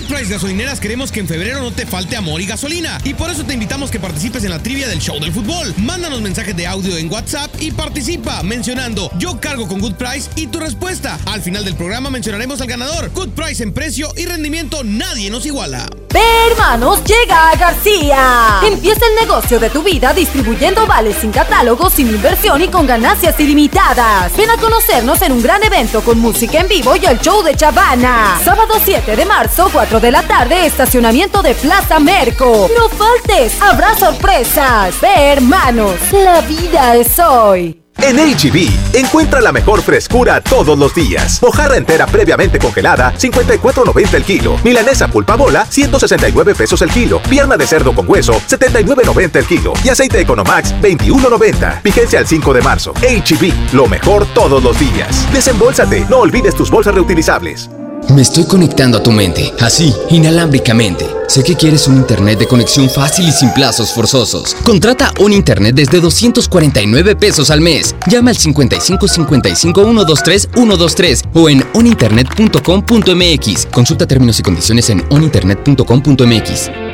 Price Gasolineras queremos que en febrero no te falte amor y gasolina. Y por eso te invitamos que participes en la trivia del show del fútbol. Mándanos mensajes de audio en WhatsApp y participa mencionando yo cargo con Good Price y tu respuesta. Al final del programa mencionaremos al ganador. Good Price en precio y rendimiento nadie nos iguala. Hermanos, llega a García. Empieza el negocio de tu vida distribuyendo vales sin catálogo, sin inversión y con ganancias ilimitadas. Ven a conocernos en un gran evento con música en vivo y el show de Chavana. Sábado 7 de marzo, 4 de la tarde, estacionamiento de Plaza Merco. No faltes, habrá sorpresas. Ve, hermanos, la vida es hoy. En HB, encuentra la mejor frescura todos los días. Mojarra entera previamente congelada, 54.90 el kilo. Milanesa pulpa bola, 169 pesos el kilo. Pierna de cerdo con hueso, 79.90 el kilo. Y aceite Economax, 21.90. Vigencia al 5 de marzo. HB, lo mejor todos los días. Desembolsate, no olvides tus bolsas reutilizables. Me estoy conectando a tu mente, así, inalámbricamente. Sé que quieres un internet de conexión fácil y sin plazos forzosos. Contrata un internet desde 249 pesos al mes. Llama al 55 55 123 123 o en oninternet.com.mx. Consulta términos y condiciones en oninternet.com.mx.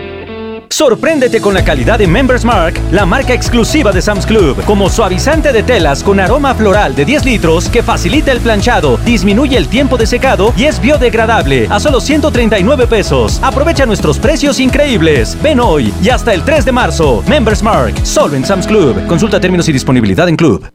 Sorpréndete con la calidad de Members Mark, la marca exclusiva de Sam's Club, como suavizante de telas con aroma floral de 10 litros que facilita el planchado, disminuye el tiempo de secado y es biodegradable a solo 139 pesos. Aprovecha nuestros precios increíbles. Ven hoy y hasta el 3 de marzo. Members Mark, solo en Sam's Club. Consulta términos y disponibilidad en Club.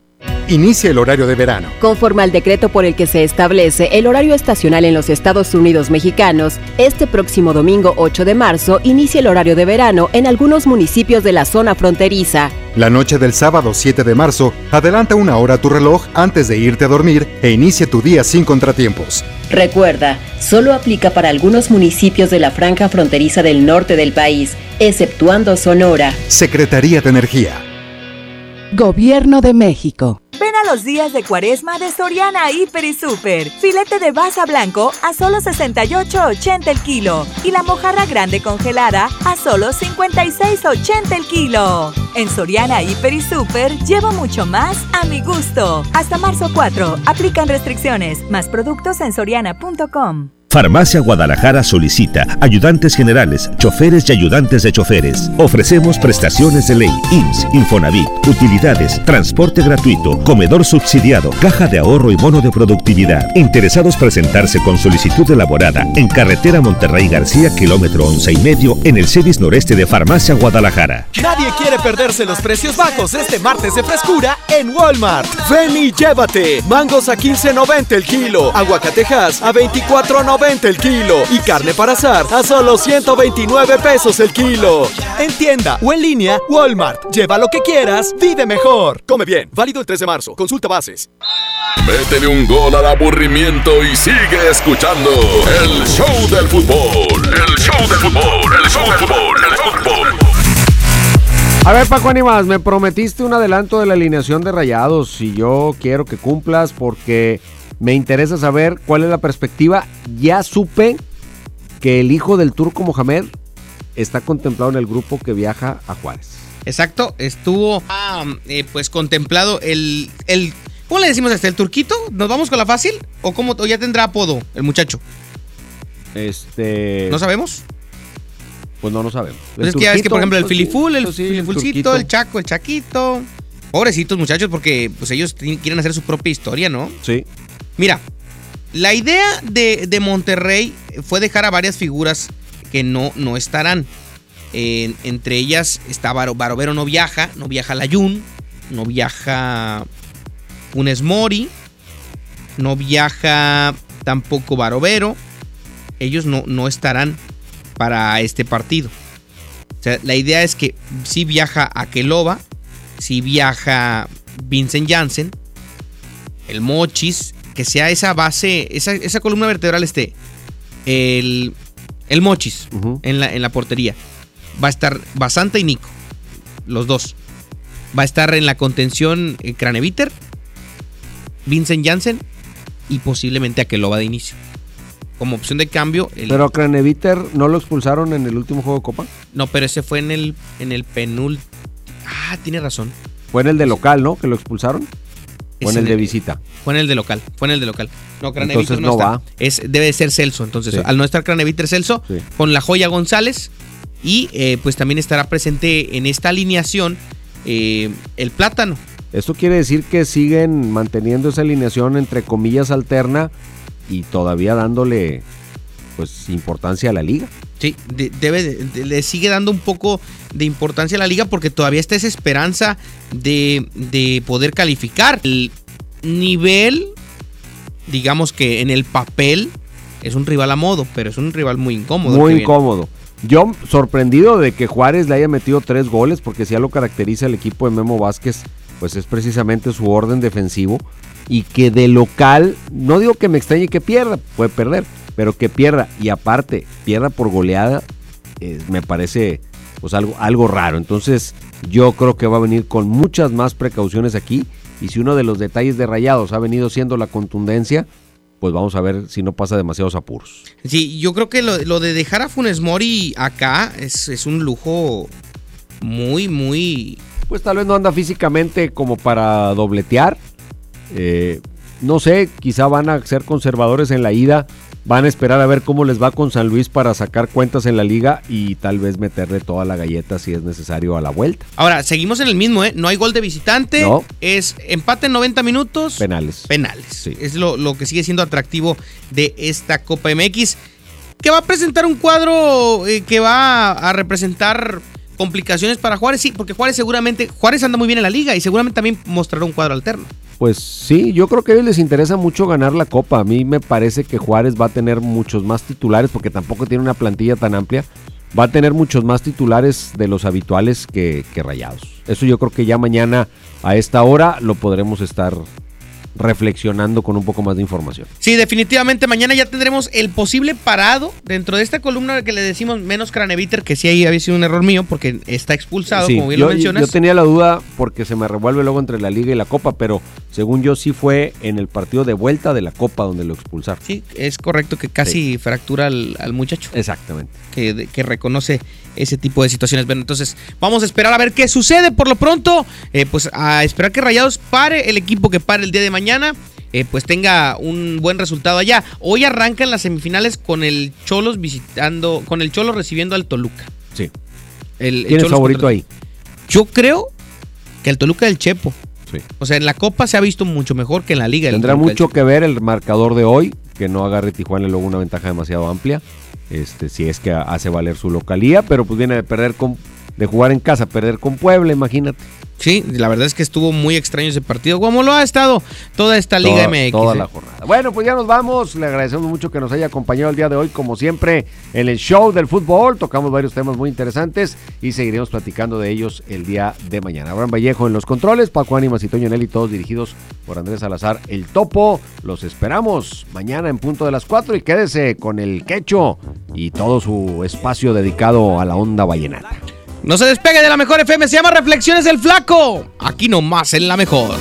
Inicia el horario de verano. Conforme al decreto por el que se establece el horario estacional en los Estados Unidos mexicanos, este próximo domingo 8 de marzo inicia el horario de verano en algunos municipios de la zona fronteriza. La noche del sábado 7 de marzo, adelanta una hora tu reloj antes de irte a dormir e inicia tu día sin contratiempos. Recuerda, solo aplica para algunos municipios de la franja fronteriza del norte del país, exceptuando Sonora. Secretaría de Energía. Gobierno de México. Ven a los días de cuaresma de Soriana Hiper y Super. Filete de basa blanco a solo 68.80 el kilo. Y la mojarra grande congelada a solo 56.80 el kilo. En Soriana Hiper y Super llevo mucho más a mi gusto. Hasta marzo 4. Aplican restricciones. Más productos en soriana.com. Farmacia Guadalajara solicita ayudantes generales, choferes y ayudantes de choferes. Ofrecemos prestaciones de ley, IMSS, Infonavit, utilidades, transporte gratuito, comedor subsidiado, caja de ahorro y bono de productividad. Interesados presentarse con solicitud elaborada en carretera Monterrey García, kilómetro once y medio, en el CEDIS noreste de Farmacia Guadalajara. Nadie quiere perderse los precios bajos este martes de frescura en Walmart. Ven llévate. Mangos a 15.90 el kilo, aguacatejas a 24.90 el kilo y carne para asar a solo 129 pesos el kilo. En tienda o en línea, Walmart. Lleva lo que quieras, vive mejor. Come bien, válido el 3 de marzo. Consulta bases. Métele un gol al aburrimiento y sigue escuchando el show del fútbol. El show del fútbol, el show del fútbol, el show del fútbol. A ver, Paco Animas, me prometiste un adelanto de la alineación de Rayados y yo quiero que cumplas porque me interesa saber cuál es la perspectiva. Ya supe que el hijo del turco Mohamed está contemplado en el grupo que viaja a Juárez. Exacto, estuvo ah, eh, pues contemplado el, el... ¿Cómo le decimos a este? ¿El turquito? ¿Nos vamos con la fácil? ¿O cómo o ya tendrá apodo el muchacho? Este... ¿No sabemos? Pues no lo sabemos. Pues es que ya ves que, por ejemplo, el pues filiful, el pues sí, el filifulcito, turquito. el chaco, el chaquito. Pobrecitos muchachos, porque pues ellos quieren hacer su propia historia, ¿no? Sí. Mira, la idea de, de Monterrey fue dejar a varias figuras que no, no estarán. En- entre ellas está Baro, Barovero no viaja, no viaja Layun, no viaja Funes Mori, no viaja tampoco Barovero. Ellos no, no estarán para este partido. La idea es que si viaja Akeloba, si viaja Vincent Janssen, el Mochis, que sea esa base, esa, esa columna vertebral esté. El, el Mochis en, la, en la portería. Va a estar Basanta y Nico. Los dos. Va a estar en la contención eh, Craneviter, Vincent Janssen y posiblemente Akeloba de inicio. Como opción de cambio. el- Pero a Craneviter no lo expulsaron en el último juego de Copa. no, pero ese fue en el, en el penúltimo. Ah, tiene razón. Fue en el de local, ¿no? Que lo expulsaron. O en el de visita. Fue en el de local, fue en el de local. No, Craneviter Entonces no, no está. va. Es, debe de ser Celso. Entonces, Sí. al no estar Craneviter Celso, Sí. con la joya González. Y eh, pues también estará presente en esta alineación eh, el plátano. Esto quiere decir que siguen manteniendo esa alineación entre comillas alterna y todavía dándole pues importancia a la liga. Sí, de- debe de- de- le sigue dando un poco de importancia a la liga porque todavía está esa esperanza de, de poder calificar. El nivel, digamos que en el papel, es un rival a modo, pero es un rival muy incómodo. Muy incómodo. Yo sorprendido de que Juárez le haya metido tres goles, porque si ya lo caracteriza el equipo de Memo Vázquez, pues es precisamente su orden defensivo. Y que de local, no digo que me extrañe que pierda, puede perder, pero que pierda. Y aparte, pierda por goleada, eh, me parece pues algo, algo raro. Entonces, yo creo que va a venir con muchas más precauciones aquí. Y si uno de los detalles de Rayados ha venido siendo la contundencia, pues vamos a ver si no pasa demasiados apuros. Sí, yo creo que lo, lo de dejar a Funes Mori acá es, es un lujo muy, muy... Pues tal vez no anda físicamente como para dobletear. Eh, no sé, quizá van a ser conservadores en la ida. Van a esperar a ver cómo les va con San Luis para sacar cuentas en la liga y tal vez meterle toda la galleta si es necesario a la vuelta. Ahora, seguimos en el mismo, ¿eh? No hay gol de visitante. No. Es empate en 90 minutos. Penales. Penales. Es lo, lo que sigue siendo atractivo de esta Copa MX. Que va a presentar un cuadro eh, que va a representar complicaciones para Juárez. Sí, porque Juárez seguramente. Juárez anda muy bien en la liga y seguramente también mostrará un cuadro alterno. Pues sí, yo creo que a ellos les interesa mucho ganar la copa. A mí me parece que Juárez va a tener muchos más titulares porque tampoco tiene una plantilla tan amplia. Va a tener muchos más titulares de los habituales que, que Rayados. Eso yo creo que ya mañana a esta hora lo podremos estar reflexionando con un poco más de información. Sí, definitivamente mañana ya tendremos el posible parado dentro de esta columna que le decimos menos Craneviter, que sí ahí había sido un error mío porque está expulsado, Sí, como bien yo, lo mencionas. yo tenía la duda porque se me revuelve luego entre la liga y la copa, pero según yo sí fue en el partido de vuelta de la copa donde lo expulsaron. Sí, es correcto que casi fractura al, al muchacho. Exactamente. Que, que reconoce ese tipo de situaciones. Bueno, entonces vamos a esperar a ver qué sucede. Por lo pronto, eh, pues a esperar que Rayados pare el equipo que pare el día de mañana. eh, pues tenga un buen resultado allá. Hoy arrancan las semifinales con el Cholos visitando, con el Cholos recibiendo al Toluca. Sí. El, el ¿Quién es favorito contra- ahí? Yo creo que el Toluca del Chepo. Sí. O sea, en la Copa se ha visto mucho mejor que en la Liga. Tendrá mucho que ver el marcador de hoy, que no agarre Tijuana luego una ventaja demasiado amplia. Este, si es que hace valer su localía, pero pues viene de perder con, de jugar en casa, perder con Puebla, imagínate. Sí, la verdad es que estuvo muy extraño ese partido, como lo ha estado toda esta Liga Toda- MX. Toda ¿eh? la jornada. Bueno, pues ya nos vamos. Le agradecemos mucho que nos haya acompañado el día de hoy, como siempre, en el show del fútbol. Tocamos varios temas muy interesantes y seguiremos platicando de ellos el día de mañana. Abraham Vallejo en los controles, Paco Ánimas y Toño Nelly, todos dirigidos por Andrés Salazar, el Topo. Los esperamos mañana en punto de las 4 y quédese con el quecho y todo su espacio dedicado a la onda vallenata. No se despegue de la mejor FM, se llama Reflexiones del Flaco. Aquí nomás en la mejor.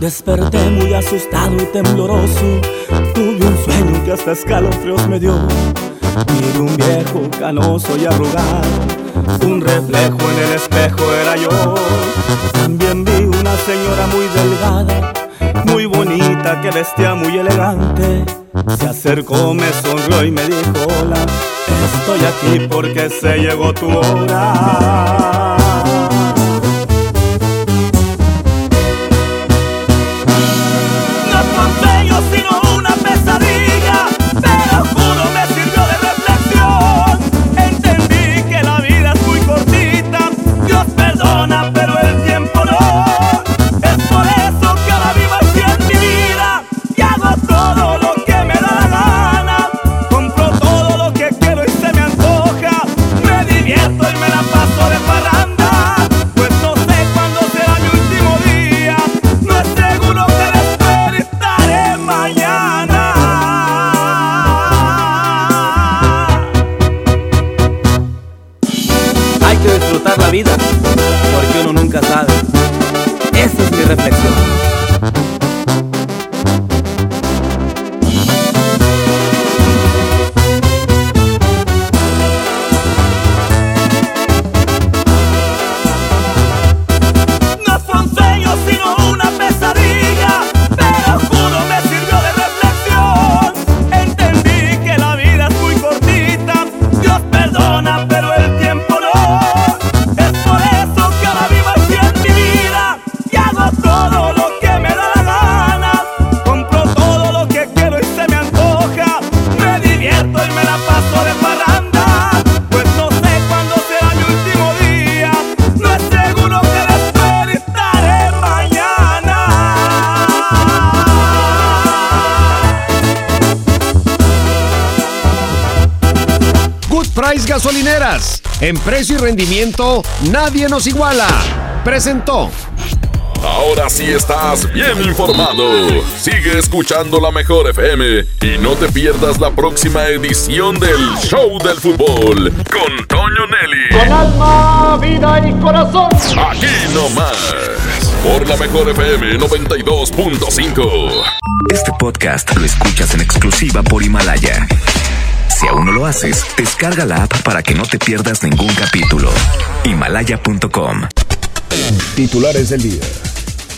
Desperté muy asustado y tembloroso. Tuve un sueño que hasta escalofríos me dio. Vi un viejo canoso y arrugado. Un reflejo en el espejo era yo. También vi una señora muy delgada, muy bonita, que vestía muy elegante. Se acercó, me sonrió y me dijo: Hola, estoy aquí porque se llegó tu hora. En precio y rendimiento, nadie nos iguala. Presentó. Ahora sí estás bien informado. Sigue escuchando la mejor FM y no te pierdas la próxima edición del Show del Fútbol con Toño Nelly. Con alma, vida y corazón. Aquí nomás. Por la mejor FM 92.5. Este podcast lo escuchas en exclusiva por Himalaya. Si aún no lo haces, descarga la app para que no te pierdas ningún capítulo. Himalaya.com Titulares del día.